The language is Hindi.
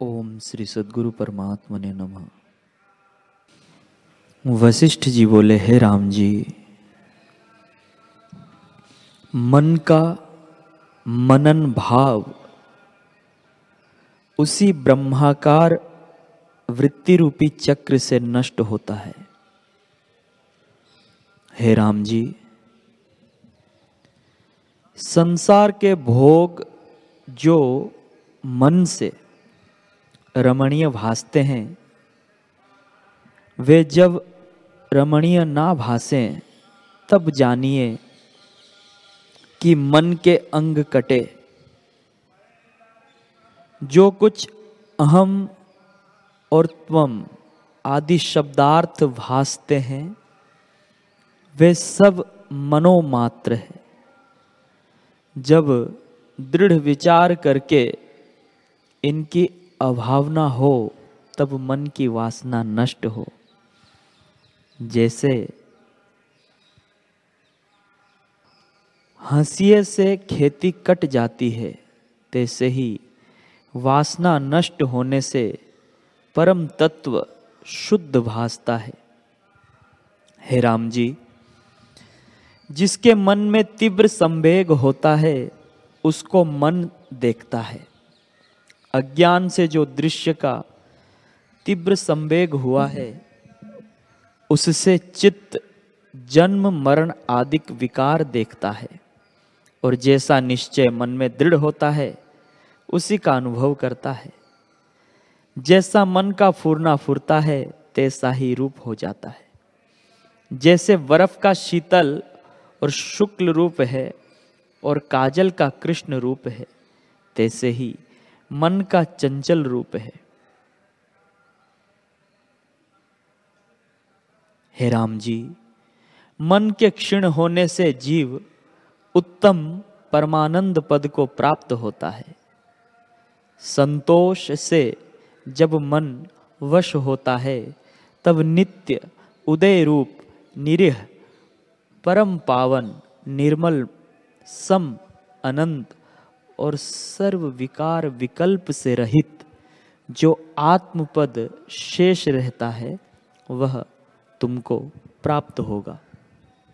ओम श्री सदगुरु परमात्मा ने नमः। वशिष्ठ जी बोले, हे राम जी, मन का मनन भाव, उसी ब्रह्माकार वृत्ति रूपी चक्र से नष्ट होता है। हे राम जी, संसार के भोग जो मन से रमणीय भासते हैं। वे जब रमणीय ना भासें, तब जानिए कि मन के अंग कटे। जो कुछ अहम और त्वम आदि शब्दार्थ भासते हैं, वे सब मनोमात्र है। जब दृढ़ विचार करके इनकी अभावना हो, तब मन की वासना नष्ट हो। जैसे हंसिए से खेती कट जाती है, तैसे ही वासना नष्ट होने से परम तत्व शुद्ध भासता है। हे राम जी, जिसके मन में तीव्र संवेग होता है, उसको मन देखता है। अज्ञान से जो दृश्य का तीव्र संवेग हुआ है, उससे चित्त जन्म, मरण आदिक विकार देखता है और जैसा निश्चय मन में दृढ़ होता है, उसी का अनुभव करता है। जैसा मन का फूरना फूरता है, तैसा ही रूप हो जाता है। जैसे बर्फ़ का शीतल और शुक्ल रूप है और काजल का कृष्ण रूप है, तैसे ही मन का चंचल रूप है। हे राम जी, मन के क्षीण होने से जीव उत्तम परमानंद पद को प्राप्त होता है। संतोष से जब मन वश होता है, तब नित्य उदय रूप निरीह परम पावन निर्मल सम अनंत और सर्व विकार विकल्प से रहित जो आत्मपद शेष रहता है, वह तुमको प्राप्त होगा।